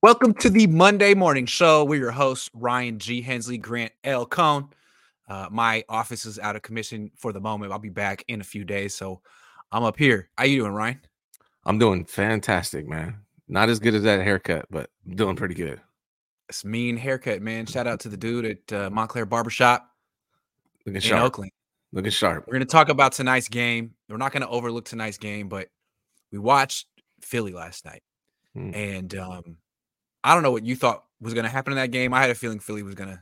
Welcome to the Monday morning show. We're your hosts, Ryan G. Hensley, Grant L. Cohn. Uh, my office is out of commission for the moment. I'll be back in a few days, so I'm up here. How you doing, Ryan? I'm doing fantastic, man. Not as good as that haircut, but I'm doing pretty good. It's mean haircut, man. Shout out to the dude at uh, Montclair Barbershop Looking in sharp. Oakland. Looking sharp. We're going to talk about tonight's game. We're not going to overlook tonight's game, but we watched Philly last night, Hmm. and um, I don't know what you thought was going to happen in that game. I had a feeling Philly was going to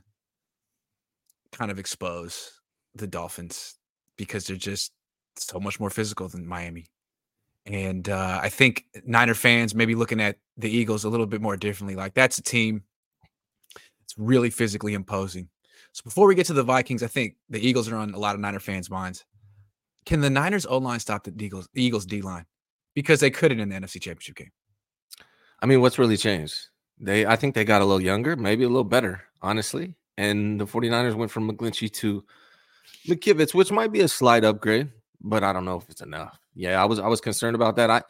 kind of expose the Dolphins because they're just so much more physical than Miami. And uh, I think Niner fans maybe looking at the Eagles a little bit more differently. Like that's a team it's really physically imposing. So before we get to the Vikings, I think the Eagles are on a lot of Niner fans' minds. Can the Niners O line stop the Eagles Eagles D line? Because they couldn't in the NFC Championship game. I mean, what's really changed? They I think they got a little younger, maybe a little better, honestly. And the 49ers went from McGlinchey to McKivitz, which might be a slight upgrade, but I don't know if it's enough. Yeah, I was I was concerned about that. I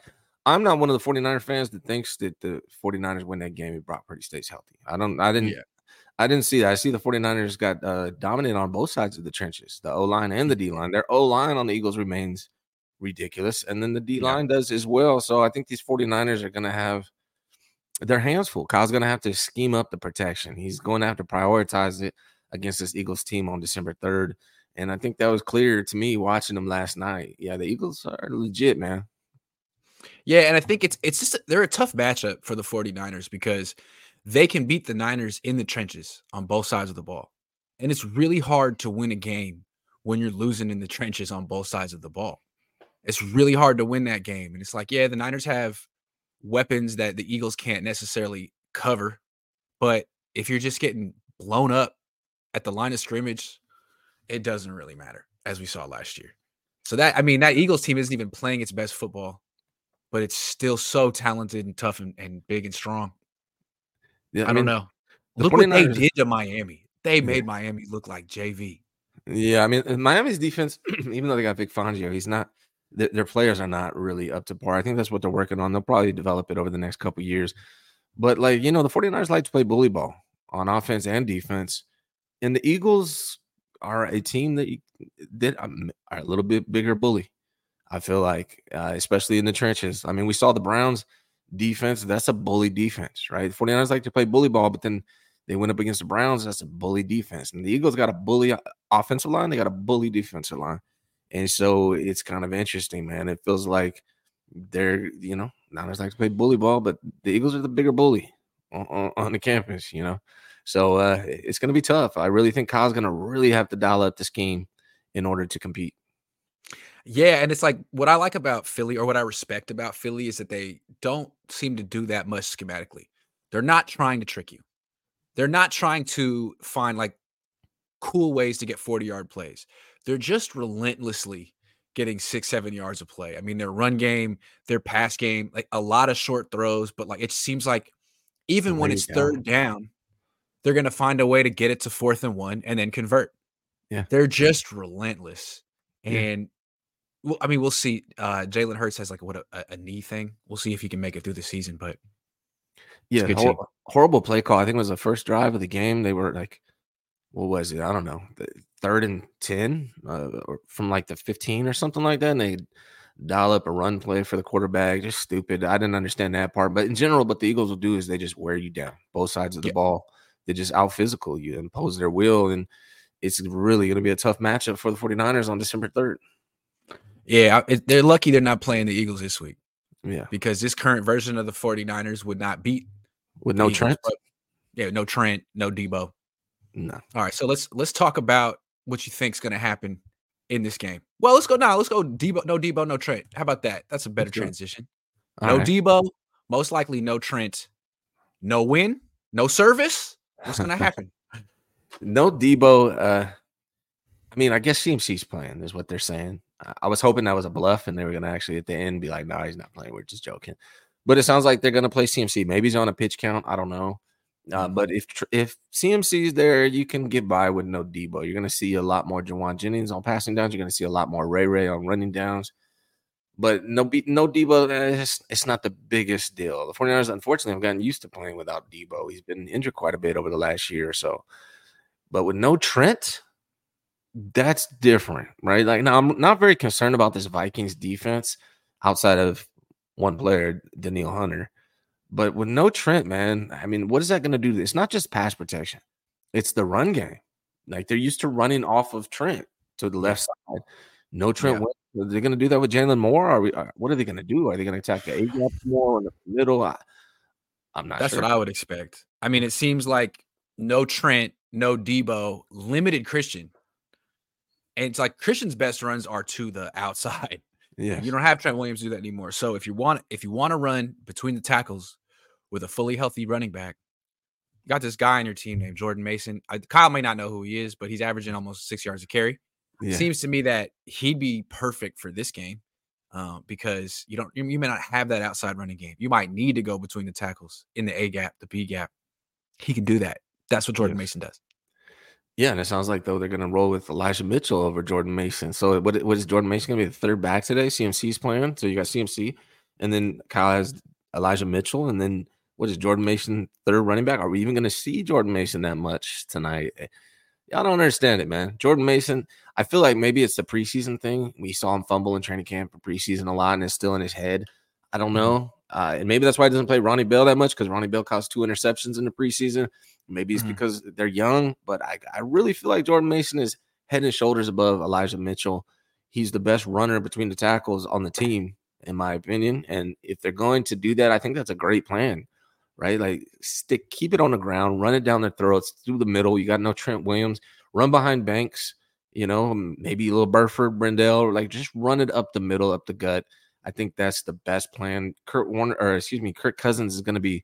I'm not one of the 49er fans that thinks that the 49ers win that game if Brock Purdy stays healthy. I don't I didn't Yeah. I didn't see that. I see the 49ers got uh, dominant on both sides of the trenches, the O line and the D line. Their O line on the Eagles remains ridiculous. And then the D line does as well. So I think these 49ers are going to have their hands full. Kyle's going to have to scheme up the protection. He's going to have to prioritize it against this Eagles team on December 3rd. And I think that was clear to me watching them last night. Yeah, the Eagles are legit, man. Yeah, and I think it's it's just they're a tough matchup for the 49ers because they can beat the Niners in the trenches on both sides of the ball. And it's really hard to win a game when you're losing in the trenches on both sides of the ball. It's really hard to win that game. And it's like, yeah, the Niners have weapons that the Eagles can't necessarily cover. But if you're just getting blown up at the line of scrimmage, it doesn't really matter, as we saw last year. So that I mean, that Eagles team isn't even playing its best football, but it's still so talented and tough and, and big and strong. Yeah, I, don't know. the Look what they did to Miami. They made Miami look like JV. Yeah, I mean Miami's defense, even though they got Vic Fangio, he's not. Their, their players are not really up to par. I think that's what they're working on. They'll probably develop it over the next couple years. But like you know, the 49ers like to play bully ball on offense and defense, and the Eagles are a team that you, that um, are a little bit bigger bully. I feel like, uh, especially in the trenches. I mean, we saw the Browns defense. That's a bully defense, right? 49ers like to play bully ball, but then they went up against the Browns. That's a bully defense. And the Eagles got a bully offensive line. They got a bully defensive line. And so it's kind of interesting, man. It feels like they're, you know, Niners like to play bully ball, but the Eagles are the bigger bully on, on, on the campus, you know. So uh, it's going to be tough. I really think Kyle's going to really have to dial up the scheme in order to compete. Yeah, and it's like what I like about Philly or what I respect about Philly is that they don't seem to do that much schematically. They're not trying to trick you. They're not trying to find like cool ways to get 40 yard plays. They're just relentlessly getting six, seven yards of play. I mean, their run game, their pass game, like a lot of short throws, but like it seems like even when it's down. third down, they're going to find a way to get it to fourth and one and then convert. Yeah. They're just relentless. Yeah. And well, I mean, we'll see. Uh, Jalen Hurts has like what a, a- a knee thing. We'll see if he can make it through the season. But Yeah, hor- horrible play call. I think it was the first drive of the game. They were like, what was it? I don't know, the third and ten, uh, or from like the fifteen or something like that. And they dial up a run play for the quarterback. Just stupid. I didn't understand that part. But in general, what the Eagles will do is they just wear you down, both sides of the Yeah. ball. They just out physical you, and impose their will, and it's really going to be a tough matchup for the 49ers on December third. yeah, they're lucky they're not playing the Eagles this week Yeah, because this current version of the 49ers would not beat with no Eagles, Trent. but- yeah, no Trent, no Deebo. No. All right, so let's let's talk about what you think's going to happen in this game. Well, let's go now. Let's go Deebo, no Deebo, no Trent. How about that? That's a better Let's do it. transition. All no right. Deebo, most likely no Trent, no win, no service. What's going to happen? No Deebo. Uh, I mean, I guess CMC's playing is what they're saying. I, I was hoping that was a bluff, and they were gonna actually at the end be like, "No, he's not playing. We're just joking." But it sounds like they're gonna play CMC. Maybe he's on a pitch count. I don't know. Uh, Mhm. but if if CMC's there, you can get by with no Deebo. You're gonna see a lot more Jauan Jennings on passing downs. You're gonna see a lot more Ray Ray on running downs. But no, no Deebo, eh, it's, it's not the biggest deal. The 49ers, unfortunately, have gotten used to playing without Deebo. He's been injured quite a bit over the last year or so. But with no Trent, that's different, right? Like, now I'm not very concerned about this Vikings defense outside of one player, Danielle Hunter. But with no Trent, man, I mean, what is that going to do? It's not just pass protection, it's the run game. Like, they're used to running off of Trent to the left side. No Trent yeah. Are they going to do that with Jaylon Moore? Are we? Are, uh, what are they going to do? Are they going to attack the A gap more in the middle? I, am not. That's sure. what I would expect. I mean, it seems like no Trent, no Deebo, limited Christian, and it's like Christian's best runs are to the outside. Yeah, you don't have Trent Williams do that anymore. So if you want, if you want to run between the tackles with a fully healthy running back, you got this guy on your team named Jordan Mason. I, Kyle may not know who he is, but he's averaging almost six yards a carry. Yeah. Seems to me that he'd be perfect for this game um, because you don't you, you may not have that outside running game. You might need to go between the tackles in the A gap, the B gap. He can do that. That's what Jordan yes. Mason does. Yeah, and it sounds like though they're going to roll with Elijah Mitchell over Jordan Mason. So what, what is Jordan Mason going to be the third back today? CMC's playing, so you got CMC, and then Kyle has Elijah Mitchell, and then what is Jordan Mason third running back? Are we even going to see Jordan Mason that much tonight? I don't understand it, man. Jordan Mason, I feel like maybe it's the preseason thing. We saw him fumble in training camp for preseason a lot, and it's still in his head. I don't mm-hmm. know. Uh, and maybe that's why he doesn't play Ronnie Bell that much because Ronnie Bell caused two interceptions in the preseason. Maybe it's mm-hmm. because they're young, but I, I really feel like Jordan Mason is head and shoulders above Elijah Mitchell. He's the best runner between the tackles on the team, in my opinion. And if they're going to do that, I think that's a great plan right? Like stick, keep it on the ground, run it down their throats through the middle. You got no Trent Williams, run behind Banks, you know, maybe a little Burford, Brendel, like just run it up the middle, up the gut. I think that's the best plan. Kurt Warner, or excuse me, Kirk Cousins is going to be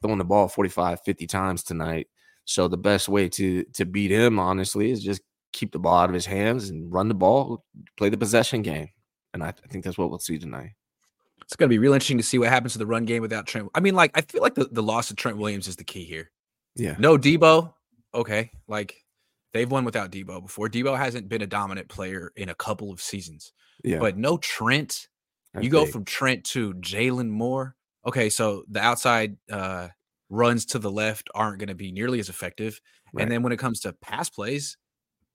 throwing the ball 45, 50 times tonight. So the best way to to beat him, honestly, is just keep the ball out of his hands and run the ball, play the possession game. And I, I think that's what we'll see tonight it's going to be real interesting to see what happens to the run game without Trent. I mean, like, I feel like the, the loss of Trent Williams is the key here. Yeah. No Deebo. Okay. Like, they've won without Deebo before. Deebo hasn't been a dominant player in a couple of seasons. Yeah. But no Trent. That's you go big. from Trent to Jaylon Moore. Okay. So the outside uh, runs to the left aren't going to be nearly as effective. Right. And then when it comes to pass plays,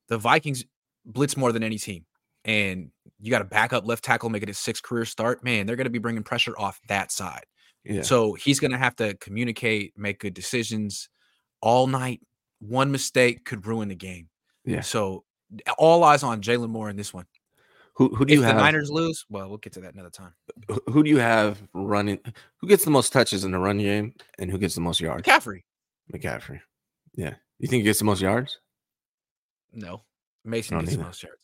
the Vikings blitz more than any team and you got a backup left tackle make it his sixth career start, man, they're going to be bringing pressure off that side. Yeah. So he's going to have to communicate, make good decisions all night. One mistake could ruin the game. Yeah. So all eyes on Jaylon Moore in this one. Who, who do if you have? The Niners lose. Well, we'll get to that another time. Who do you have running? Who gets the most touches in the run game, and who gets the most yards? McCaffrey. McCaffrey. Yeah. You think he gets the most yards? No. Mason gets the most yards.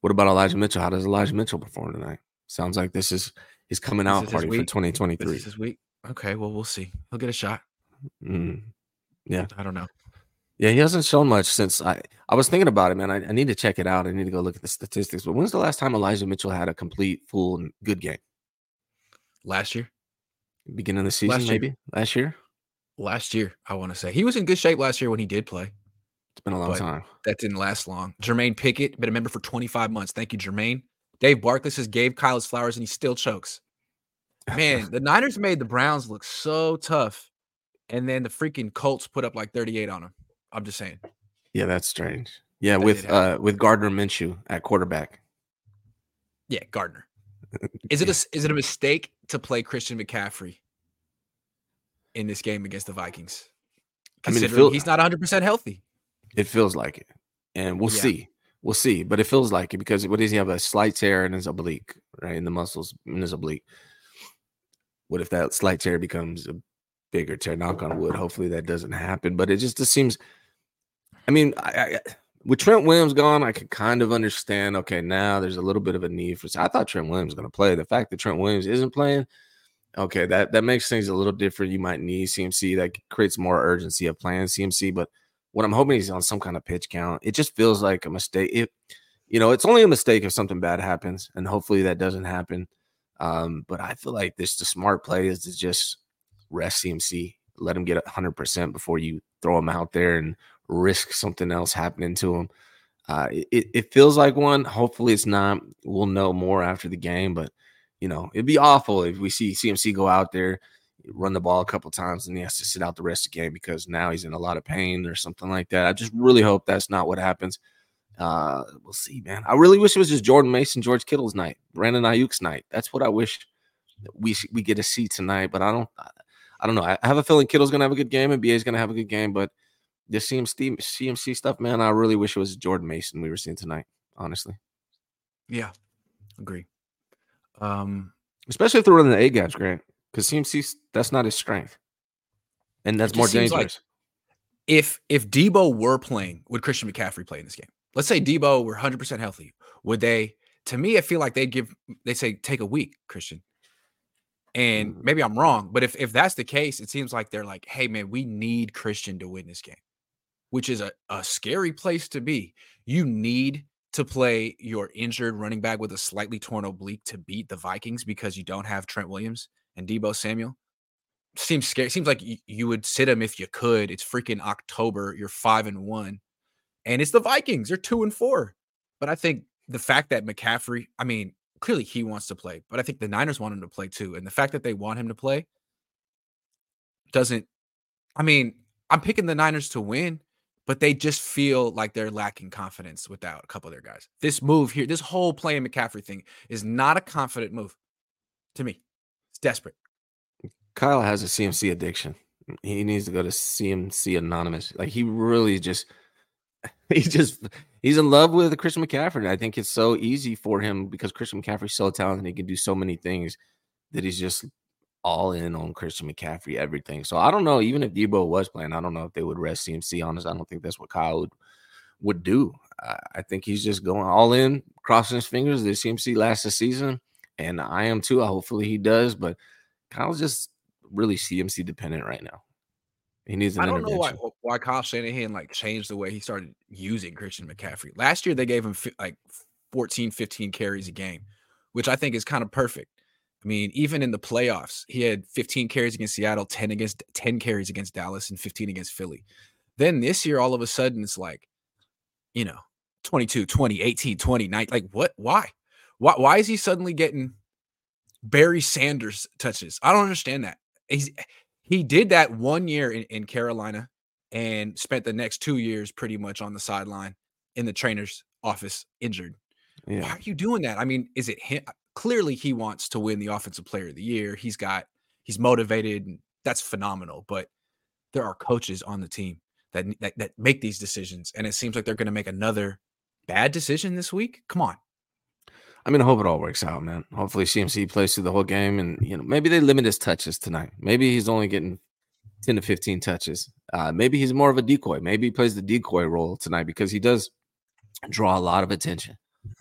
What about Elijah Mitchell? How does Elijah Mitchell perform tonight? Sounds like this is his coming out party for 2023. This is week. Okay, well, we'll see. He'll get a shot. Mm, yeah. I don't know. Yeah, he hasn't shown much since I I was thinking about it, man. I, I, need to check it out. I need to go look at the statistics. But when's the last time Elijah Mitchell had a complete, full, good game? Last year. Beginning of the season, last maybe last year. Last year, I want to say he was in good shape last year when he did play. It's been a long time. That didn't last long. Jermaine Pickett, been a member for 25 months. Thank you, Jermaine. Dave Barkley says gave Kyle his flowers and he still chokes. Man, the Niners made the Browns look so tough. And then the freaking Colts put up like 38 on them. I'm just saying. Yeah, that's strange. Yeah, that with uh with Gardner Minshew at quarterback. Yeah, Gardner. Is it a is it a mistake to play Christian McCaffrey in this game against the Vikings? Considering I mean, he's not 100 percent healthy. It feels like it, and we'll yeah. see. We'll see, but it feels like it because what does he have a slight tear in his oblique, right? In the muscles in his oblique. What if that slight tear becomes a bigger tear? Knock on wood. Hopefully that doesn't happen. But it just, just seems. I mean, I, I, with Trent Williams gone, I could kind of understand. Okay, now there's a little bit of a need for. I thought Trent Williams was going to play. The fact that Trent Williams isn't playing, okay, that that makes things a little different. You might need CMC. That creates more urgency of playing CMC, but what I'm hoping is on some kind of pitch count. It just feels like a mistake. It, you know, it's only a mistake if something bad happens, and hopefully that doesn't happen. Um, but I feel like this the smart play is to just rest CMC, let him get 100% before you throw him out there and risk something else happening to him. Uh, it, it feels like one. Hopefully, it's not. We'll know more after the game, but you know, it'd be awful if we see CMC go out there, run the ball a couple times, and he has to sit out the rest of the game because now he's in a lot of pain or something like that. I just really hope that's not what happens. Uh, we'll see, man. I really wish it was just Jordan Mason, George Kittle's night, Brandon Aiyuk's night. That's what I wish we we get to see tonight. But I don't, I don't know. I have a feeling Kittle's gonna have a good game and BA is gonna have a good game. But the CMC CMC stuff, man, I really wish it was Jordan Mason we were seeing tonight. Honestly, yeah, agree. Um, especially if they're running the A gaps, Grant, because CMC that's not his strength, and that's more dangerous. Like if if Deebo were playing, would Christian McCaffrey play in this game? Let's say Deebo were 100 percent healthy. Would they? To me, I feel like they'd give. They say take a week, Christian. And mm. maybe I'm wrong, but if if that's the case, it seems like they're like, hey man, we need Christian to win this game, which is a, a scary place to be. You need to play your injured running back with a slightly torn oblique to beat the Vikings because you don't have Trent Williams and Deebo Samuel. Seems scary. Seems like you, you would sit him if you could. It's freaking October. You're five and one, and it's the Vikings. They're two and four. But I think the fact that McCaffrey, I mean, clearly he wants to play, but I think the Niners want him to play too. And the fact that they want him to play doesn't, I mean, I'm picking the Niners to win, but they just feel like they're lacking confidence without a couple of their guys. This move here, this whole playing McCaffrey thing is not a confident move to me. It's desperate. Kyle has a CMC addiction. He needs to go to CMC Anonymous. Like he really just he just he's in love with Christian McCaffrey. I think it's so easy for him because Christian McCaffrey's so talented. He can do so many things that he's just all in on Christian McCaffrey, everything. So I don't know. Even if Deebo was playing, I don't know if they would rest CMC. Honest, I don't think that's what Kyle would would do. I, I think he's just going all in, crossing his fingers that CMC lasts the season, and I am too. Hopefully he does, but Kyle's just really CMC dependent right now. He needs I don't know why why Kyle Shanahan like changed the way he started using Christian McCaffrey. Last year they gave him like 14, 15 carries a game, which I think is kind of perfect. I mean, even in the playoffs, he had 15 carries against Seattle, 10 against 10 carries against Dallas, and 15 against Philly. Then this year, all of a sudden, it's like, you know, 22, 20, 18, 20, 9. Like, what? Why? Why, why is he suddenly getting Barry Sanders touches? I don't understand that. He's he did that one year in, in Carolina and spent the next two years pretty much on the sideline in the trainer's office injured. Yeah. Why are you doing that? I mean, is it him? Clearly he wants to win the offensive player of the year. He's got he's motivated that's phenomenal, but there are coaches on the team that that, that make these decisions and it seems like they're going to make another bad decision this week. Come on. I mean, I hope it all works out, man. Hopefully CMC plays through the whole game and you know, maybe they limit his touches tonight. Maybe he's only getting 10 to 15 touches. Uh, maybe he's more of a decoy. Maybe he plays the decoy role tonight because he does draw a lot of attention.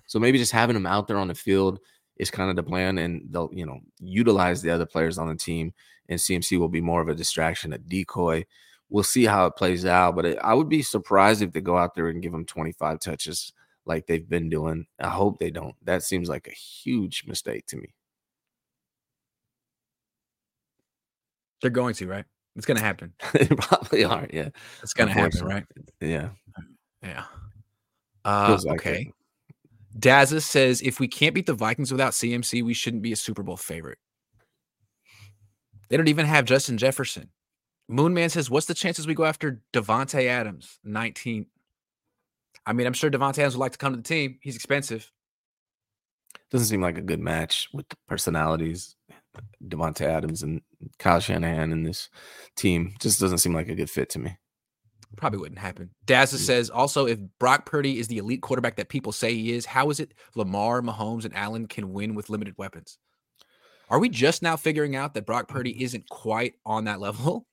So maybe just having him out there on the field is kind of the plan, and they'll you know utilize the other players on the team, and CMC will be more of a distraction, a decoy. We'll see how it plays out, but it, I would be surprised if they go out there and give him 25 touches like they've been doing. I hope they don't. That seems like a huge mistake to me. They're going to, right? It's going to happen. they probably are. Yeah. It's going to happen, right? Yeah. Yeah. Uh, like okay. It. Dazza says if we can't beat the Vikings without CMC, we shouldn't be a Super Bowl favorite. They don't even have Justin Jefferson. Moonman says, What's the chances we go after Davante Adams? 19. I mean, I'm sure Davante Adams would like to come to the team. He's expensive. Doesn't seem like a good match with the personalities. Davante Adams and Kyle Shanahan and this team just doesn't seem like a good fit to me. Probably wouldn't happen. Dazza says also if Brock Purdy is the elite quarterback that people say he is, how is it Lamar, Mahomes, and Allen can win with limited weapons? Are we just now figuring out that Brock Purdy isn't quite on that level?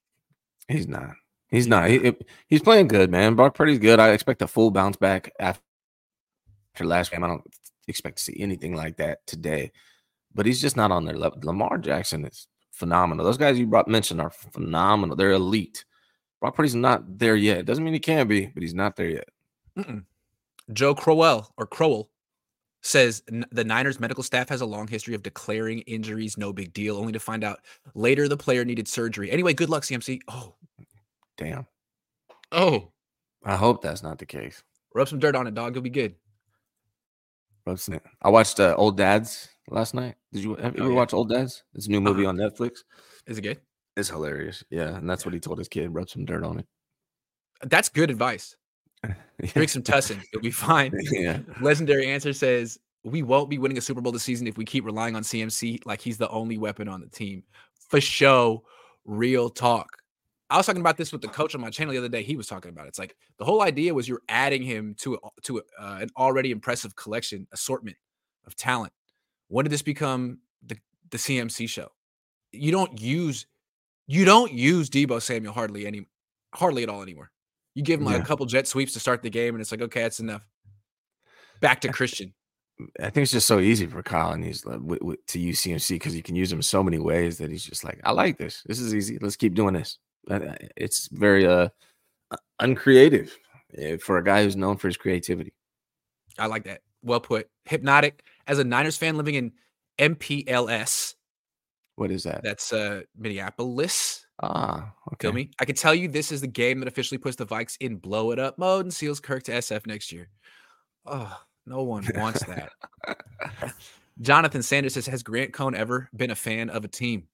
He's not. He's not. He, he's playing good, man. Brock Purdy's good. I expect a full bounce back after last game. I don't expect to see anything like that today, but he's just not on their level. Lamar Jackson is phenomenal. Those guys you brought mentioned are phenomenal. They're elite. Brock Purdy's not there yet. Doesn't mean he can be, but he's not there yet. Mm-mm. Joe Crowell or Crowell says the Niners medical staff has a long history of declaring injuries no big deal, only to find out later the player needed surgery. Anyway, good luck, CMC. Oh, damn. Oh, I hope that's not the case. Rub some dirt on it, dog. You'll be good. Rub some. I watched uh, Old Dads last night. Did you you Oh, ever yeah. watch Old Dads? It's a new movie Uh-uh. on Netflix. Is it good? It's hilarious. Yeah, and that's what he told his kid. Rub some dirt on it. That's good advice. Drink some tussin. You'll be fine. yeah. Legendary answer says we won't be winning a Super Bowl this season if we keep relying on CMC like he's the only weapon on the team. For show, real talk. I was talking about this with the coach on my channel the other day. He was talking about it. It's like the whole idea was you're adding him to a, to a, uh, an already impressive collection assortment of talent. When did this become the the CMC show? You don't use you don't use Deebo Samuel hardly any hardly at all anymore. You give him like Yeah. a couple jet sweeps to start the game, and it's like okay, that's enough. Back to Christian. I think it's just so easy for Kyle and he's like, w- w- to use CMC because you can use him so many ways that he's just like, I like this. This is easy. Let's keep doing this. Uh, It's very uh uh, uncreative eh, for a guy who's known for his creativity. I like that. Well put. Hypnotic. As a Niners fan living in MPLS, What is that? that's uh Minneapolis. ah, okay. Feel me? I can tell you this is the game that officially puts the Vikes in blow it up mode and seals Kirk to SF next year. Oh, no one wants that. Jonathan Sanders says, Has Grant Cohn ever been a fan of a team?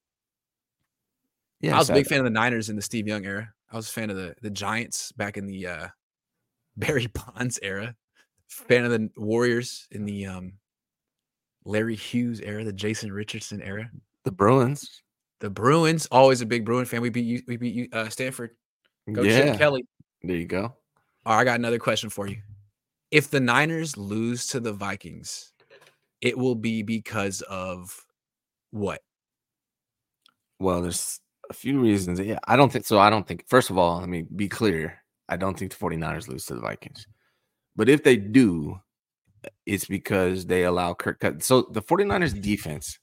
Yeah, I was a big fan of the Niners in the Steve Young era. I was a fan of the the Giants back in the uh Barry Bonds era. Fan of the Warriors in the um Larry Hughes era, the Jason Richardson era. The Bruins. The Bruins, always a big Bruin fan. We beat you, we beat you, uh, Stanford. Go yeah, Chip Kelly. there you go. All right, I got another question for you. If the Niners lose to the Vikings, it will be because of what? Well, there's a few reasons. Yeah, I don't think so. I don't think, first of all, let me be clear. I don't think the 49ers lose to the Vikings. But if they do, it's because they allow Kirk. So the 49ers defense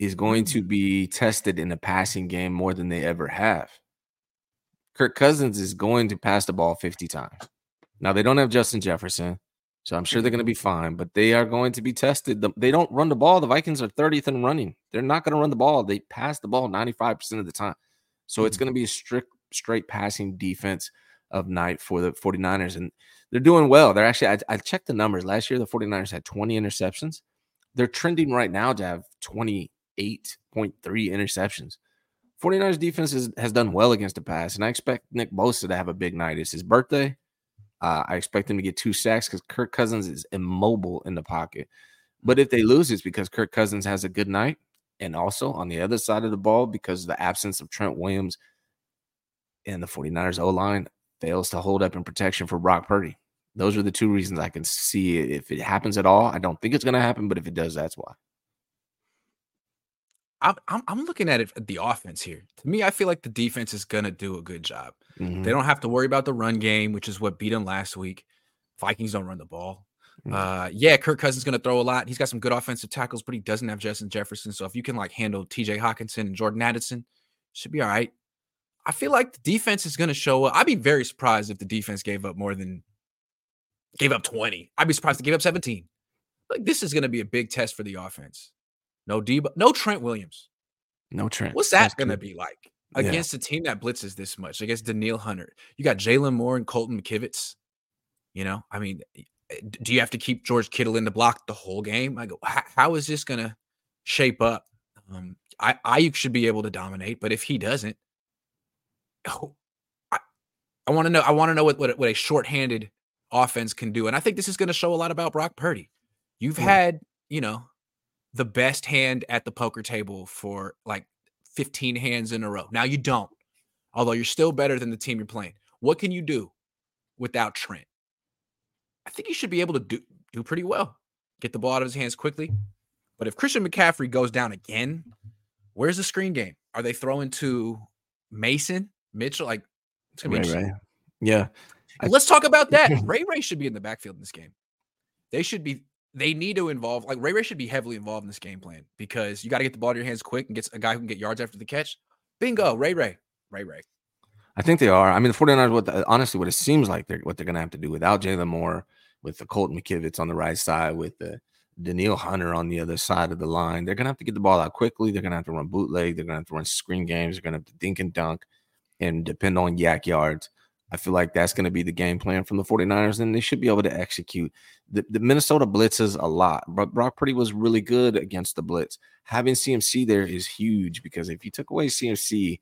is going to mm-hmm. be tested in the passing game more than they ever have. Kirk Cousins is going to pass the ball 50 times. Now, they don't have Justin Jefferson, so I'm sure they're mm-hmm. going to be fine, but they are going to be tested. They don't run the ball. The Vikings are 30th in running. They're not going to run the ball. They pass the ball 95% of the time. So it's mm-hmm. going to be a strict, straight passing defense of night for the 49ers. And they're doing well. They're actually, I, I checked the numbers. Last year, the 49ers had 20 interceptions. They're trending right now to have 28.3 interceptions. 49ers defense is, has done well against the pass, and I expect Nick Bosa to have a big night. It's his birthday. Uh, I expect him to get two sacks because Kirk Cousins is immobile in the pocket. But if they lose, it's because Kirk Cousins has a good night. And also on the other side of the ball, because of the absence of Trent Williams and the 49ers O line fails to hold up in protection for Brock Purdy. Those are the two reasons I can see it. If it happens at all, I don't think it's going to happen, but if it does, that's why. I'm, I'm I'm looking at it at the offense here. To me, I feel like the defense is gonna do a good job. Mhm. They don't have to worry about the run game, which is what beat them last week. Vikings don't run the ball. Mhm. Uh, yeah, Kirk Cousins going to throw a lot. He's got some good offensive tackles, but he doesn't have Justin Jefferson. So if you can like handle T.J. Hockenson and Jordan Addison, should be all right. I feel like the defense is going to show up. I'd be very surprised if the defense gave up more than gave up 20. I'd be surprised if they gave up 17. Like this is going to be a big test for the offense. No Deebo, no Trent Williams. No Trent. What's that going to be like Yeah. against a team that blitzes this much? Against Danielle Hunter, you got Jaylon Moore and Colton McKivitz. You know, I mean, eh, do you have to keep George Kittle in the block the whole game? I go, how is this going to shape up? Um, I Aiyuk should be able to dominate, but if he doesn't, oh, I, I want to know. I want to know what, what what a shorthanded offense can do, and I think this is going to show a lot about Brock Purdy. You've Yeah. had, you know, the best hand at the poker table for like 15 hands in a row. Now you don't, although you're still better than the team you're playing. What can you do without Trent? I think you should be able to do do pretty well. Get the ball out of his hands quickly. But if Christian McCaffrey goes down again, where's the screen game? Are they throwing to Mason, Mitchell? Like it's gonna be Yeah. Let's talk about that. Ray Ray should be in the backfield in this game. They should be. They need to involve like Ray Ray should be heavily involved in this game plan because you got to get the ball to your hands quick and get a guy who can get yards after the catch. Bingo, Ray Ray, Ray Ray. I think they are. I mean, the 49ers, what the, honestly, what it seems like they're what they're going to have to do without Jaylon Moore, with the Colton McKivitz on the right side, with the Danielle Hunter on the other side of the line, they're going to have to get the ball out quickly. They're going to have to run bootleg. They're going to have to run screen games. They're going to have to dink and dunk and depend on YAC yards. I feel like that's going to be the game plan from the 49ers, and they should be able to execute. The, the Minnesota blitzes a lot, but Brock Purdy was really good against the blitz. Having CMC there is huge because if you took away CMC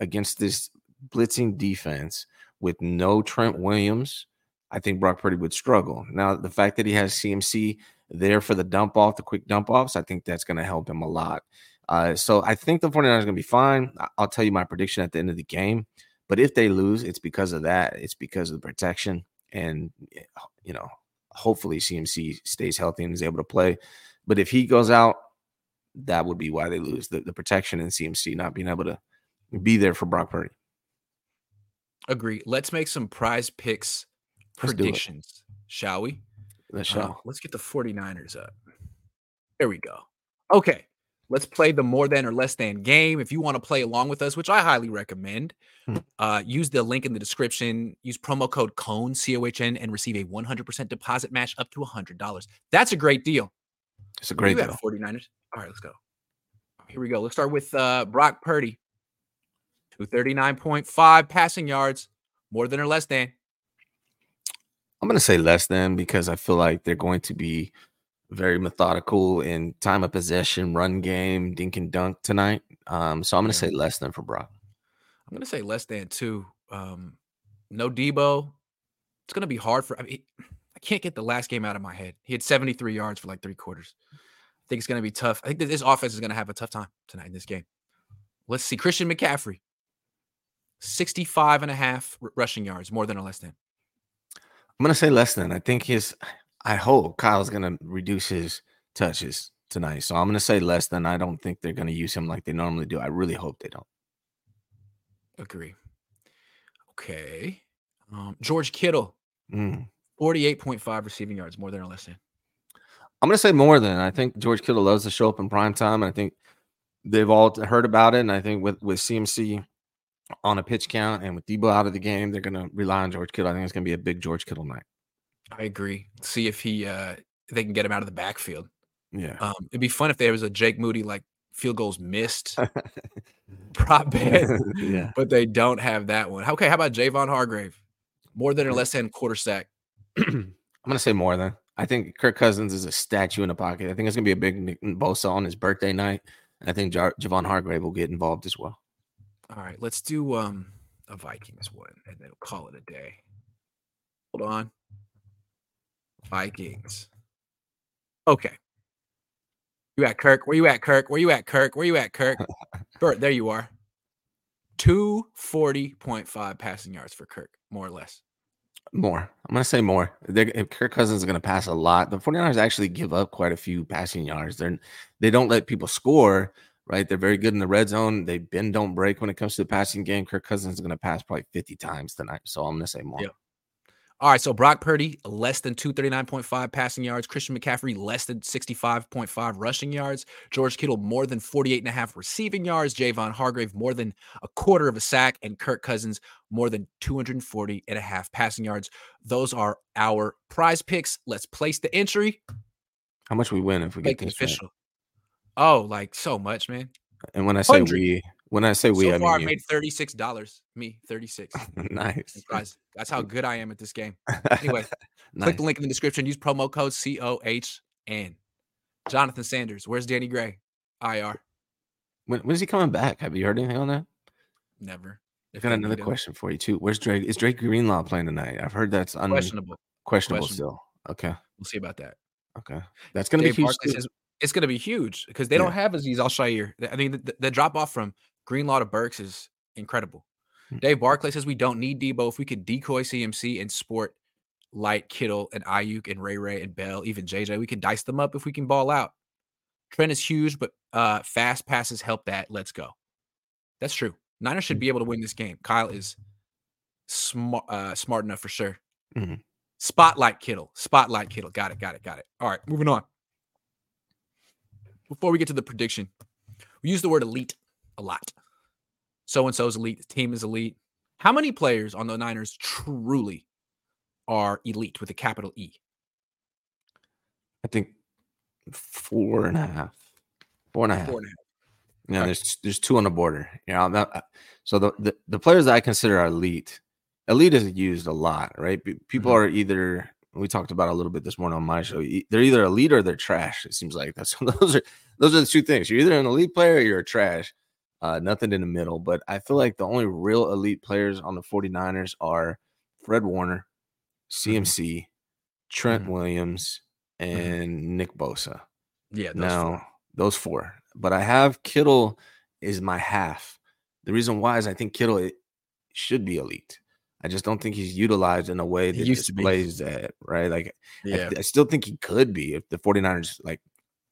against this blitzing defense with no Trent Williams, I think Brock Purdy would struggle. Now, the fact that he has CMC there for the dump off, the quick dump offs, I think that's going to help him a lot. Uh, so I think the 49ers are going to be fine. I'll tell you my prediction at the end of the game. But if they lose, it's because of that. It's because of the protection. And, eh, you know, hopefully CMC stays healthy and is able to play. But if he goes out, that would be why they lose the, the protection and CMC not being able to be there for Brock Purdy. Agree. Let's make some prize picks predictions, shall we? Let's, uh, let's get the 49ers up. There we go. Okay. Let's play the more than or less than game. If you want to play along with us, which I highly recommend, hmm. uh, use the link in the description. Use promo code COHN, C O H N, and receive a 100% deposit match up to $100. That's a great deal. It's a great deal. 49ers. All right, let's go. Here we go. Let's start with uh, Brock Purdy. 239.5 passing yards, more than or less than. I'm going to say less than because I feel like they're going to be very methodical in time of possession, run game, dink and dunk tonight. Um, so I'm going to say less than for Brock. I'm going to say less than two. Um, no Deebo. It's going to be hard for. I, mean, I can't get the last game out of my head. He had 73 yards for like three quarters. I think it's going to be tough. I think that this offense is going to have a tough time tonight in this game. Let's see. Christian McCaffrey, 65 and a half rushing yards, more than or less than. I'm going to say less than. I think his I hope Kyle's going to reduce his touches tonight. So I'm going to say less than. I don't think they're going to use him like they normally do. I really hope they don't. Agree. Okay. Um, George Kittle, mm. 48.5 receiving yards, more than or less than. I'm going to say more than. I think George Kittle loves to show up in prime time. And I think they've all heard about it. And I think with, with CMC on a pitch count and with Deebo out of the game, they're going to rely on George Kittle. I think it's going to be a big George Kittle night. I agree. See if he uh they can get him out of the backfield. Yeah. Um, it'd be fun if there was a Jake Moody like field goals missed prop bet. yeah. But they don't have that one. Okay, how about Javon Hargrave? More than or less than quarter sack? I'm gonna say more than. I think Kirk Cousins is a statue in the pocket. I think it's gonna be a big Bosa on his birthday night. I think Jar- Javon Hargrave will get involved as well. All right, let's do um a Vikings one and then we'll call it a day. Hold on. Vikings. Okay. You at Kirk? Where you at, Kirk? Where you at, Kirk? Where you at, Kirk? Bert, there you are. 240.5 passing yards for Kirk, more or less. More. I'm going to say more. They're, if Kirk Cousins is going to pass a lot, the 49ers actually give up quite a few passing yards. They're, they don't let people score, right? They're very good in the red zone. They bend, don't break when it comes to the passing game. Kirk Cousins is going to pass probably 50 times tonight. So I'm going to say more. Yep. All right, so Brock Purdy less than 239.5 passing yards, Christian McCaffrey less than 65.5 rushing yards, George Kittle more than 48 and a half receiving yards, Javon Hargrave more than a quarter of a sack, and Kirk Cousins more than 240 and a half passing yards. Those are our prize picks. Let's place the entry. How much we win if we get this official? Right? Oh, like so much, man. And when I say 100. we, when I say we, so I far I made thirty six dollars. Me thirty six. nice. Guys, that's how good I am at this game. Anyway, nice. click the link in the description. Use promo code C O H N. Jonathan Sanders. Where's Danny Gray? IR. When when is he coming back? Have you heard anything on that? Never. I've got another question for you too. Where's Drake? Is Drake Greenlaw playing tonight? I've heard that's un- questionable. questionable. Questionable still. Okay. We'll see about that. Okay. That's gonna Dave be huge. Says, it's gonna be huge because they yeah. don't have Azeez Al-Shaair. I mean, the, the drop off from Greenlaw to Burks is incredible. Mm-hmm. Dave Barclay says we don't need Deebo If we could decoy CMC and sport Light, Kittle, and Aiyuk and Ray Ray and Bell, even JJ, we can dice them up if we can ball out. Trent is huge, but uh, fast passes help that. Let's go. That's true. Niners should be able to win this game. Kyle is smart, uh, smart enough for sure. Mm-hmm. Spotlight Kittle. Spotlight Kittle. Got it. Got it. Got it. All right, moving on. Before we get to the prediction, we use the word elite a lot so and so's elite, the team is elite. How many players on the Niners truly are elite with a capital E? I think four and a half. Four and a half. Four and a half. Right. there's there's two on the border. You know, so the, the the players that I consider are elite, elite is used a lot, right? People Mhm. are either we talked about a little bit this morning on my show. They're either elite or they're trash. It seems like that's those are those are the two things. You're either an elite player or you're a trash. Uh, nothing in the middle. But I feel like the only real elite players on the 49ers are Fred Warner, CMC, Trent Mhm. Williams, and Nick Bosa. Yeah, those No, four. those four. But I have Kittle is my half. The reason why is I think Kittle it should be elite. I just don't think he's utilized in a way that displays that, right? Like I, Yeah, I still think he could be if the 49ers like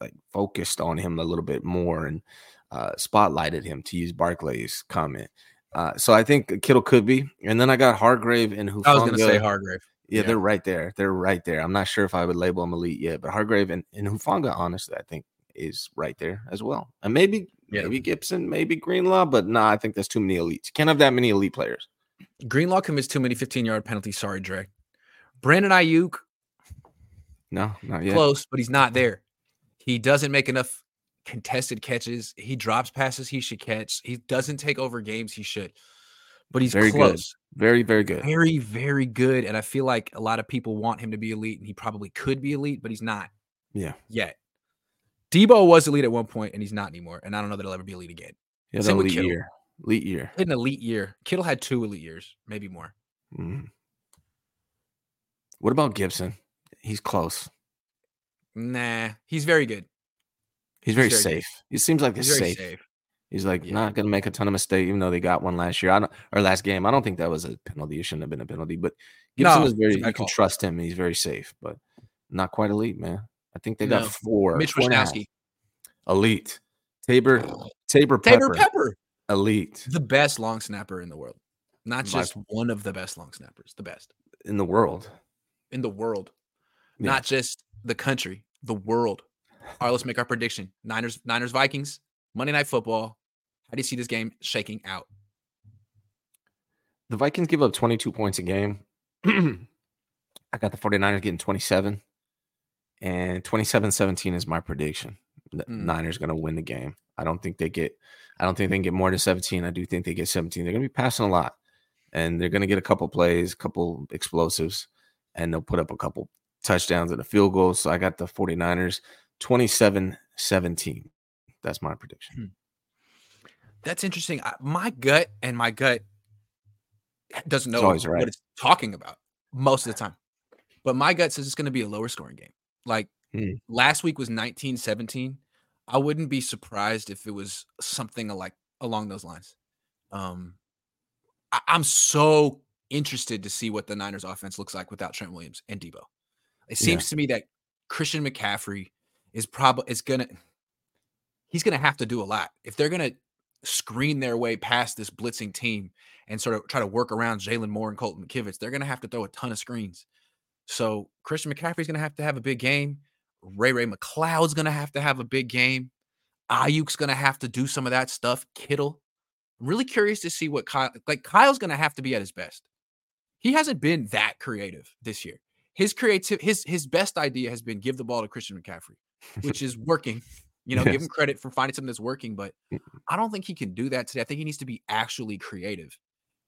like focused on him a little bit more and uh spotlighted him to use Barclay's comment. Uh, so I think Kittle could be, and then I got Hargrave and who I was gonna say Hargrave. yeah, Yeah. they're right there. They're right there. I'm not sure if I would label them elite yet, but Hargrave and, and Hufanga, honestly, I think is right there as well. And maybe Yeah. maybe Gibson, maybe Greenlaw, but nah, I think that's too many elites. You can't have that many elite players. Greenlaw commits too many 15 yard penalties. Sorry, Dre. Brandon Aiyuk, No, not yet. close, but he's not there. He doesn't make enough contested catches. He drops passes he should catch. He doesn't take over games he should. But he's Very good. close. Very, very good. Very, very good. And I feel like a lot of people want him to be elite, and he probably could be elite, but he's not Yeah. yet. Deebo was elite at one point, and he's not anymore. And I don't know that he'll ever be elite again. Had Same elite year. Elite year. An elite year. Kittle had two elite years, maybe more. Mhm. What about Gibson? He's close. Nah, he's very good. He's very very good. safe. He seems like He's he's safe. safe. He's like Yeah. not gonna make a ton of mistakes, even though they got one last year. I don't or last game. I don't think that was a penalty. It shouldn't have been a penalty. But Gibson No, is very you can trust him. He's very safe, but not quite elite, man. I think they got four. Mitch four and a half. Wishnowsky. Elite. Taybor, Taybor Pepper, Taybor Pepper, elite the best long snapper in the world. Not just one of the best long snappers, the best in the world. in the world. Yeah. Not just the country, the world. All right, let's make our prediction. Niners, Niners, Vikings, Monday Night Football. How do you see this game shaking out? The Vikings give up 22 points a game. I got the 49ers getting 27. And 27 17 is my prediction. The Mm. Niners going to win the game. I don't think they get, I don't think they can get more than 17. I do think they get 17. They're going to be passing a lot. And they're going to get a couple plays, a couple explosives, and they'll put up a couple touchdowns and a field goal. So I got the 49ers 27 17. That's my prediction. That's interesting. I, my gut and my gut doesn't know always right. what it's talking about most of the time. But my gut says it's going to be a lower scoring game. Like Hmm. last week was 19 17. I wouldn't be surprised if it was something like along those lines. Um, I, I'm so interested to see what the Niners offense looks like without Trent Williams and Deebo. It Yeah. seems to me that Christian McCaffrey is probably is gonna he's gonna have to do a lot if they're gonna screen their way past this blitzing team and sort of try to work around Jaylon Moore and Colton McKivitz. They're gonna have to throw a ton of screens. So Christian McCaffrey's gonna have to have a big game. Ray Ray McCloud's gonna have to have a big game. Aiyuk's gonna have to do some of that stuff. Kittle. I'm really curious to see what Kyle like Kyle's gonna have to be at his best. He hasn't been that creative this year. His creative his his best idea has been give the ball to Christian McCaffrey, which is working. You know, give him credit for finding something that's working, but I don't think he can do that today. I think he needs to be actually creative.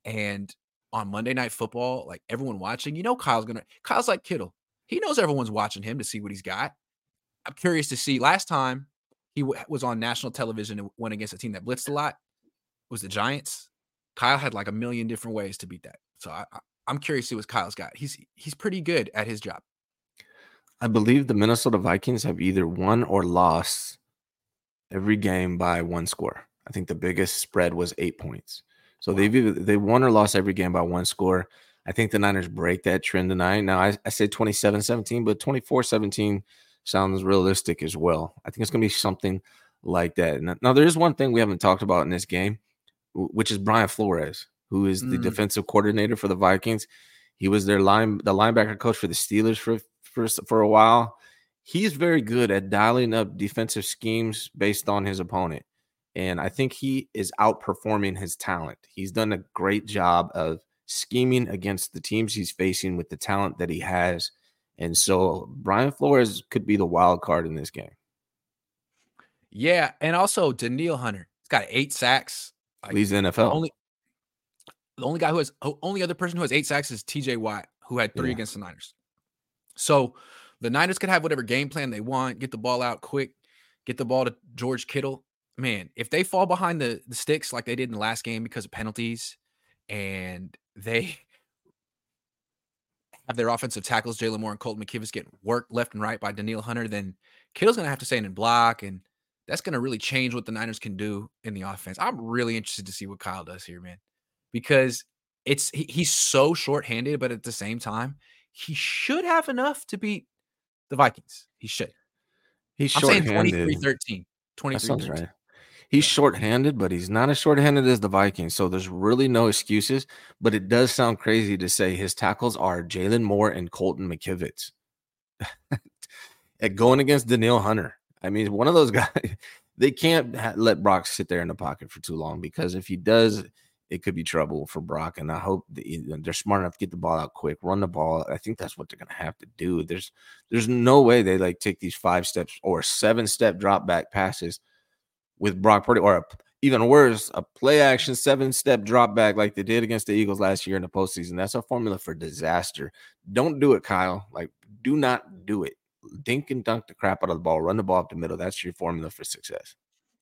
And on Monday Night Football, like everyone watching, you know, Kyle's gonna Kyle's like Kittle. He knows everyone's watching him to see what he's got. I'm curious to see. Last time he w- was on national television and went against a team that blitzed a lot was the Giants. Kyle had like a million different ways to beat that. So I, I, I'm curious to see what Kyle's got. He's he's pretty good at his job. I believe the Minnesota Vikings have either won or lost every game by one score. I think the biggest spread was eight points. So they've either they won or lost every game by one score. I think the Niners break that trend tonight. Now I, I said 27-17, but 24-17 sounds realistic as well. I think it's gonna be something like that. Now, now there is one thing we haven't talked about in this game, which is Brian Flores, who is the Mm. defensive coordinator for the Vikings. He was their line the linebacker coach for the Steelers for for for a while. He's very good at dialing up defensive schemes based on his opponent. And I think he is outperforming his talent. He's done a great job of scheming against the teams he's facing with the talent that he has. And so Brian Flores could be the wild card in this game. Yeah, and also Danielle Hunter. He's got eight sacks. Like, Leads the NFL. only The only guy who has only other person who has eight sacks is TJ Watt, who had three Yeah. against the Niners. So the Niners could have whatever game plan they want, get the ball out quick, get the ball to George Kittle. Man, if they fall behind the, the sticks like they did in the last game because of penalties and they have their offensive tackles, Jaylon Moore and Colton McKivitz getting worked left and right by Danielle Hunter, then Kittle's going to have to stay in and block. And that's going to really change what the Niners can do in the offense. I'm really interested to see what Kyle does here, man, because it's he, he's so short-handed, but at the same time, he should have enough to beat the Vikings. He should. He's I'm saying short-handed. 23 13. That 23 right. He's short-handed, but he's not as short-handed as the Vikings. So there's really no excuses. But it does sound crazy to say his tackles are Jaylon Moore and Colton McKivitz. At going against Danielle Hunter. I mean, one of those guys. They can't ha- let Brock sit there in the pocket for too long because if he does, it could be trouble for Brock. And I hope they're smart enough to get the ball out quick, run the ball. I think that's what they're gonna have to do. There's there's no way they like take these five steps or seven step drop back passes with Brock Purdy, or a, even worse, a play action seven step drop back like they did against the Eagles last year in the postseason. That's a formula for disaster. Don't do it, Kyle. Like, do not do it. Dink and dunk the crap out of the ball, run the ball up the middle. That's your formula for success.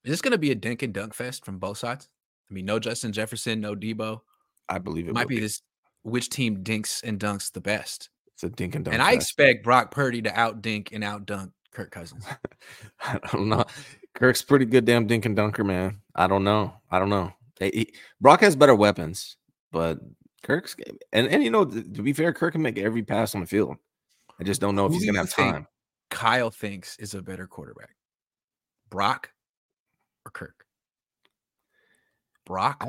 Is this going to be a dink and dunk fest from both sides? I mean, no Justin Jefferson, no Deebo. I believe it might will be this which team dinks and dunks the best. It's a dink and dunk. and I expect Brock Purdy to out dink and out dunk Kirk Cousins. I don't know. Kirk's pretty good damn dink and dunker, man. I don't know. I don't know. He- he- Brock has better weapons, but Kirk's and and you know th- to be fair, Kirk can make every pass on the field. I just don't know if Who he's gonna have time. Kyle thinks is a better quarterback. Brock or Kirk? Brock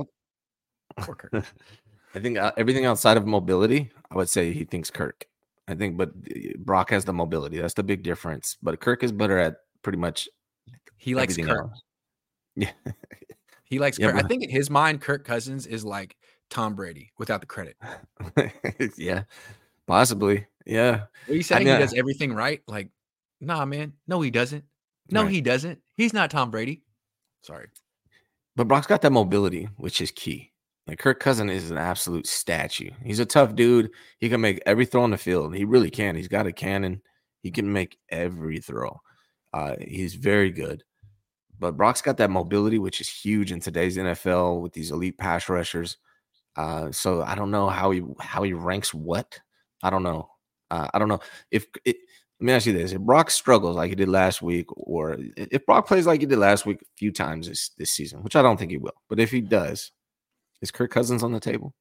or Kirk? I think uh, everything outside of mobility, I would say he thinks Kirk. I think, but uh, Brock has the mobility. That's the big difference. But Kirk is better at pretty much He likes Kirk. else. Yeah, He likes Yeah, Kirk. I think in his mind, Kirk Cousins is like Tom Brady without the credit. yeah, possibly. Yeah, are you saying? mean, he does everything right? Like, nah, man. No, he doesn't. No, Right. he doesn't. He's not Tom Brady. Sorry. But Brock's got that mobility, which is key. Like Kirk Cousin is an absolute statue. He's a tough dude. He can make every throw on the field. He really can. He's got a cannon. He can make every throw. Uh, he's very good. But Brock's got that mobility, which is huge in today's NFL with these elite pass rushers. Uh, so I don't know how he how he ranks what. I don't know. Uh, I don't know if it, let me ask you this: If Brock struggles like he did last week, or if Brock plays like he did last week a few times this this season, which I don't think he will, but if he does, is Kirk Cousins on the table?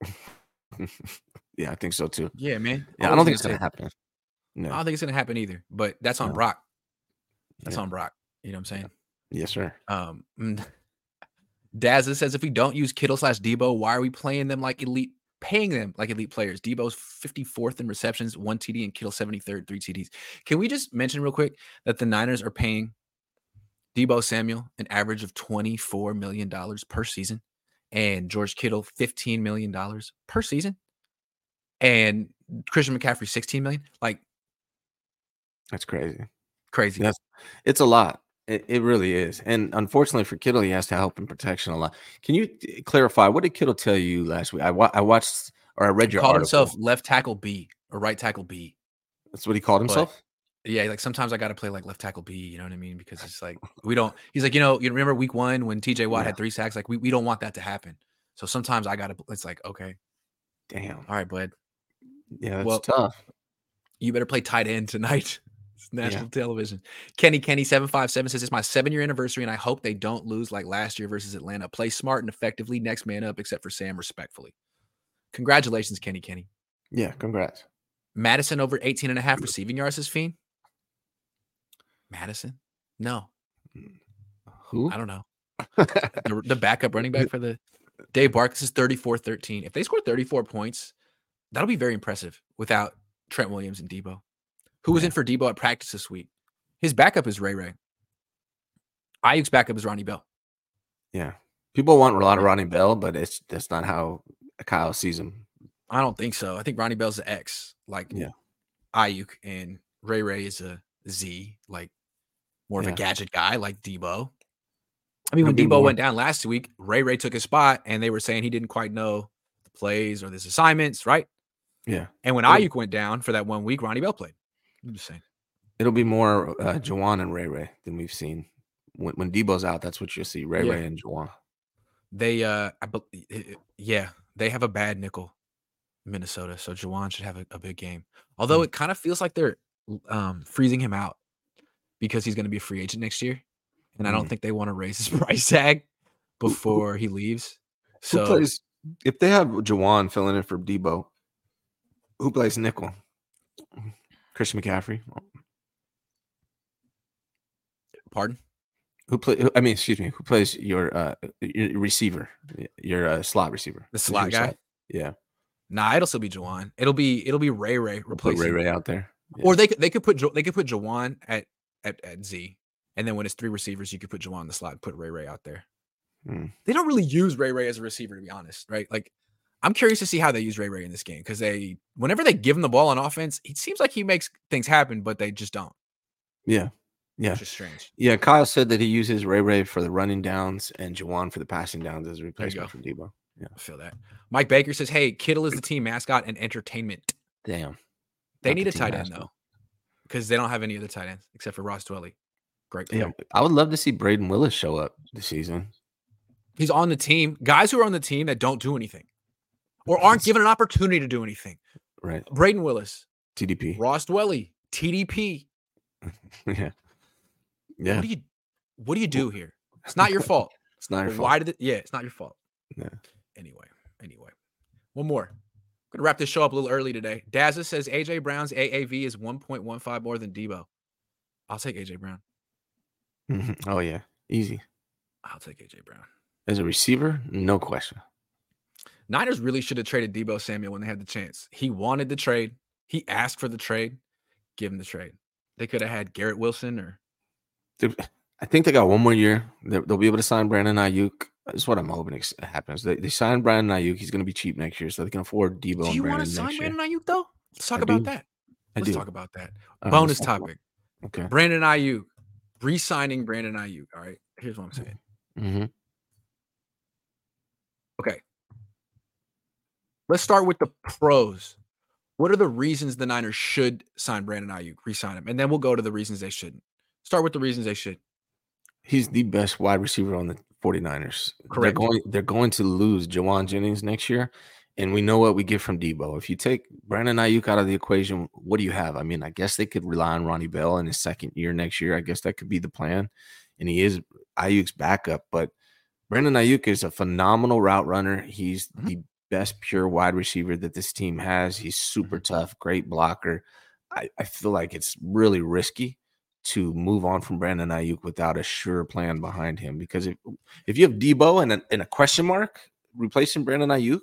yeah, I think so too. Yeah, man. Yeah, I was don't think it's gonna happen. No, I don't think it's gonna happen either. But that's on No. Brock. That's Yeah. on Brock. You know what I'm saying? yes, sir. Um, Dazza says if we don't use Kittle slash Deebo, why are we playing them like elite, paying them like elite players? Deebo's 54th in receptions, one TD, and Kittle 73rd, three TDs. Can we just mention real quick that the Niners are paying Deebo Samuel an average of $24 million per season and George Kittle $15 million per season and Christian McCaffrey 16 million? Like That's crazy. crazy. Yes. It's a lot. It, it really is. And unfortunately for Kittle, he has to help in protection a lot. Can you t- clarify what did Kittle tell you last week? I, wa- I watched or I read He your called article. himself left tackle B or right tackle B. That's what he called but- himself. Yeah, like sometimes I got to play like left tackle B. You know what I mean? Because it's like we don't. He's like, you know, you remember week one when T.J. Watt Yeah. had three sacks? Like we, we don't want that to happen. So sometimes I got to. It's like, okay, Damn. all right, bud, Yeah, that's Well, tough. you better play tight end tonight. National television. Kenny Kenny seven five seven says it's my seven year anniversary, and I hope they don't lose like last year versus Atlanta. Play smart and effectively. Next man up, except for Sam, respectfully. Congratulations, Kenny Kenny. Yeah, congrats. Madison over 18 and a half receiving yards this fiend. Madison? No, mm. Who? I don't know. the, the backup running back for the Dave Barks is 34 13. If they score 34 points, that'll be very impressive without Trent Williams and Deebo. Who was in for Deebo at practice this week? His backup is Ray Ray. Aiyuk's backup is Ronnie Bell. yeah. People want a lot of Ronnie Bell, but it's that's not how Kyle sees him. I don't think so. I think Ronnie Bell's an X, like Yeah. Aiyuk, and Ray Ray is a Z, like more of Yeah. a gadget guy like Deebo. I mean, when Deebo more- went down last week, Ray Ray took his spot, and they were saying he didn't quite know the plays or his assignments, right? Yeah. And when Aiyuk went down for that one week, Ronnie Bell played. I'm just saying. It'll be more uh, Jauan and Ray Ray than we've seen. When, when Deebo's out, that's what you'll see Ray Yeah. Ray and Jauan. They, uh, I, i- yeah, they have a bad nickel, Minnesota. So Jauan should have a, a big game. Although Mm. it kind of feels like they're um, freezing him out because he's going to be a free agent next year, and I don't Mm. think they want to raise his price tag before he leaves. So plays if they have Jauan filling in for Deebo? Who plays nickel? Christian McCaffrey. pardon. Who play? I mean, excuse me. Who plays your uh your receiver? y- Your uh, slot receiver. The slot your guy? Yeah. Nah, it'll still be Jauan. It'll be it'll be Ray Ray We'll replacing, Ray Ray out there. Yeah. or they could they could put Jo- they could put Jauan at, at at Z, and then when it's three receivers, you could put Jauan in the slot, and put Ray Ray out there. Hmm. They don't really use Ray Ray as a receiver, to be honest, right? Like, I'm curious to see how they use Ray Ray in this game because they whenever they give him the ball on offense, it seems like he makes things happen, but they just don't, Yeah. Yeah. which is strange. Yeah. Kyle said that he uses Ray Ray for the running downs and Jauan for the passing downs as a replacement for Deebo. I feel that. Mike Baker says, "Hey, Kittle is the team mascot and entertainment. Damn. They Not need the a tight end though, because they don't have any other tight ends except for Ross Dwelley. Great player. Yeah. I would love to see Brayden Willis show up this season. He's on the team. Guys who are on the team that don't do anything or aren't given an opportunity to do anything. Right. Brayden Willis, TDP. Ross Dwelley, TDP. yeah. Yeah. What do you what do you do here? It's not your fault. It's not your fault. Why did it? Yeah, it's not your fault. Yeah. Anyway, anyway, one more. I'm Gonna wrap this show up a little early today. Dazza says AJ Brown's AAV is 1.15 more than Deebo. I'll take AJ Brown. Oh yeah. Easy. I'll take AJ Brown. As a receiver, no question. Niners really should have traded Deebo Samuel when they had the chance. He wanted the trade. He asked for the trade. Give him the trade. They could have had Garrett Wilson or I think they got one more year. They- They'll be able to sign Brandon Aiyuk. That's what I'm hoping happens. They, they sign Brandon Aiyuk. He's going to be cheap next year, so they can afford Deebo. Do you want to sign. Brandon Aiyuk though? Let's talk I about do. that. I Let's do. talk about that. All Bonus let's talk about- topic. Okay. Brandon Aiyuk. Re-signing Brandon Aiyuk. All right. Here's what I'm saying. hmm Okay. Let's start with the pros. What are the reasons the Niners should sign Brandon Aiyuk, re-sign him, and then we'll go to the reasons they shouldn't. Start with the reasons they should. He's the best wide receiver on the 49ers. They're Correct. going, they're going to lose Jauan Jennings next year. And we know what we get from Deebo. If you take Brandon Aiyuk out of the equation, what do you have? I mean, I guess they could rely on Ronnie Bell in his second year next year. I guess that could be the plan. And he is Aiyuk's backup. But Brandon Aiyuk is a phenomenal route runner. He's Mhm. the best pure wide receiver that this team has. He's super tough, great blocker. I, I feel like it's really risky to move on from Brandon Aiyuk without a sure plan behind him. Because if if you have Deebo and a, and a question mark replacing Brandon Aiyuk,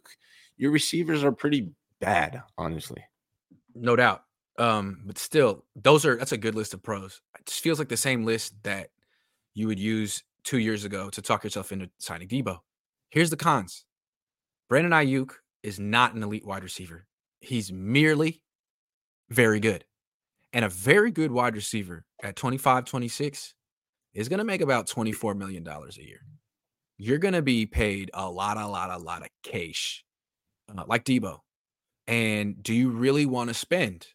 your receivers are pretty bad, honestly. No doubt. Um, but still, those are that's a good list of pros. It just feels like the same list that you would use two years ago to talk yourself into signing Deebo. Here's the cons. Brandon Aiyuk is not an elite wide receiver. He's merely very good. And a very good wide receiver at 25, 26 is going to make about $24 million a year. You're going to be paid a lot, a lot, a lot of cash, uh, like Deebo. And do you really want to spend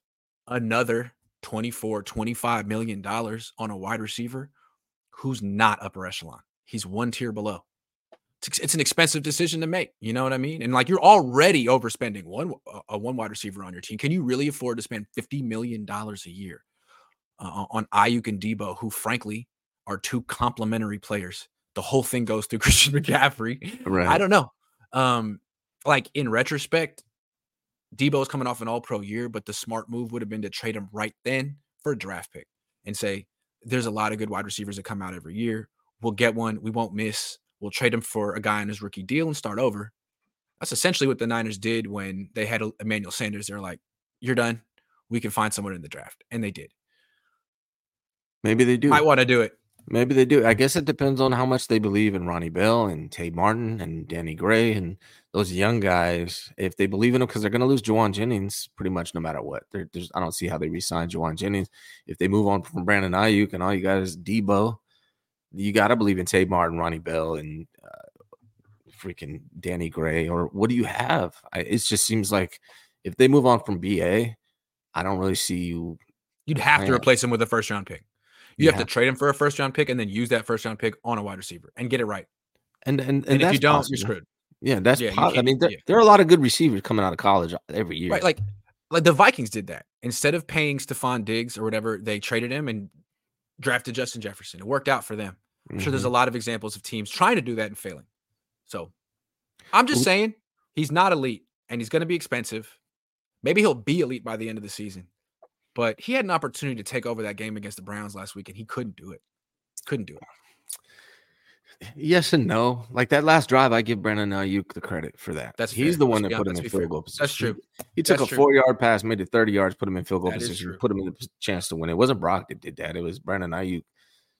another 24, 25 million dollars on a wide receiver who's not upper echelon? He's one tier below. It's, it's an expensive decision to make. You know what I mean? And like you're already overspending one a- one wide receiver on your team. Can you really afford to spend 50 million dollars a year uh, on Aiyuk and Deebo, who frankly are two complementary players? The whole thing goes through Christian McCaffrey. Right. I don't know. Um, like in retrospect, Deebo's coming off an all pro year, but the smart move would have been to trade him right then for a draft pick and say, there's a lot of good wide receivers that come out every year. We'll get one. We won't miss. We'll trade him for a guy on his rookie deal and start over. That's essentially what the Niners did when they had Emmanuel Sanders. They're like, you're done. We can find someone in the draft. And they did. Maybe they do. Might want to do it. Maybe they do. I guess it depends on how much they believe in Ronnie Bell and Tay Martin and Danny Gray and those young guys. If they believe in them, because they're going to lose Jauan Jennings pretty much no matter what. There's, I don't see how they resign Jauan Jennings. If they move on from Brandon Aiyuk and all you got is Deebo, you got to believe in Tay Martin, Ronnie Bell, and uh, freaking Danny Gray. Or what do you have? I, it just seems like if they move on from BA, I don't really see you. You'd have to replace him with a first round pick. You yeah. have to trade him for a first round pick and then use that first round pick on a wide receiver and get it right. And and, and, and if you don't, possible. you're screwed. Yeah, that's. Yeah, po- I mean, there, yeah. there, are a lot of good receivers coming out of college every year. Right, like like the Vikings did that. Instead of paying Stefon Diggs or whatever, they traded him and drafted Justin Jefferson. It worked out for them. I'm mm-hmm. sure there's a mm-hmm. lot of examples of teams trying to do that and failing. So I'm just saying he's not elite and he's going to be expensive. Maybe he'll be elite by the end of the season. But he had an opportunity to take over that game against the Browns last week, and he couldn't do it. Couldn't do it. Yes and no. Like that last drive, I give Brandon Aiyuk the credit for that. That's he's fair. the one that put him in field goal position. That's true. He, took that's a four yard pass, made it 30 yards, put him in field goal that position, put him in the chance to win. It wasn't Brock that did that. It was Brandon Aiyuk.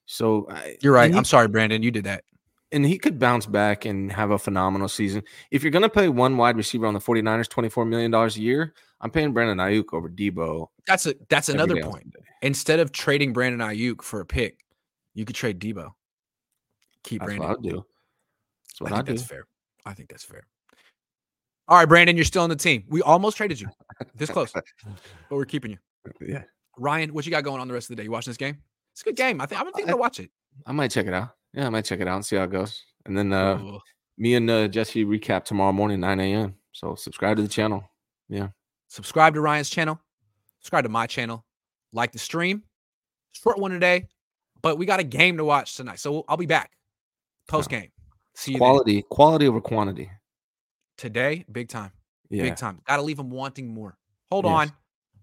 So you're right. He, I'm sorry, Brandon. You did that. And he could bounce back and have a phenomenal season. If you're going to pay one wide receiver on the 49ers $24 million a year, I'm paying Brandon Aiyuk over Deebo. That's a that's another point. Instead of trading Brandon Aiyuk for a pick, you could trade Deebo. Keep that's Brandon. What I'll do. That's what I I think that's fair. I think that's fair. All right, Brandon, you're still on the team. We almost traded you this close, but we're keeping you. Yeah. Ryan, what you got going on the rest of the day? You watching this game? It's a good game. I think I'm thinking to watch it. I might check it out. Yeah, I might check it out and see how it goes. And then uh, me and uh, Jesse recap tomorrow morning, 9 a.m. So subscribe to the channel. Yeah subscribe to Ryan's channel, subscribe to my channel, like the stream. Short one today, but we got a game to watch tonight. So I'll be back post game. See you quality, quality over quantity. Today, big time. Yeah. Big time. Got to leave them wanting more. Hold yes. on.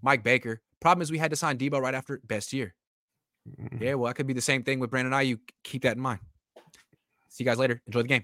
Mike Baker. Problem is we had to sign Deebo right after best year. Mm-hmm. Yeah, well, that could be the same thing with Brandon Aiyuk. Keep that in mind. See you guys later. Enjoy the game.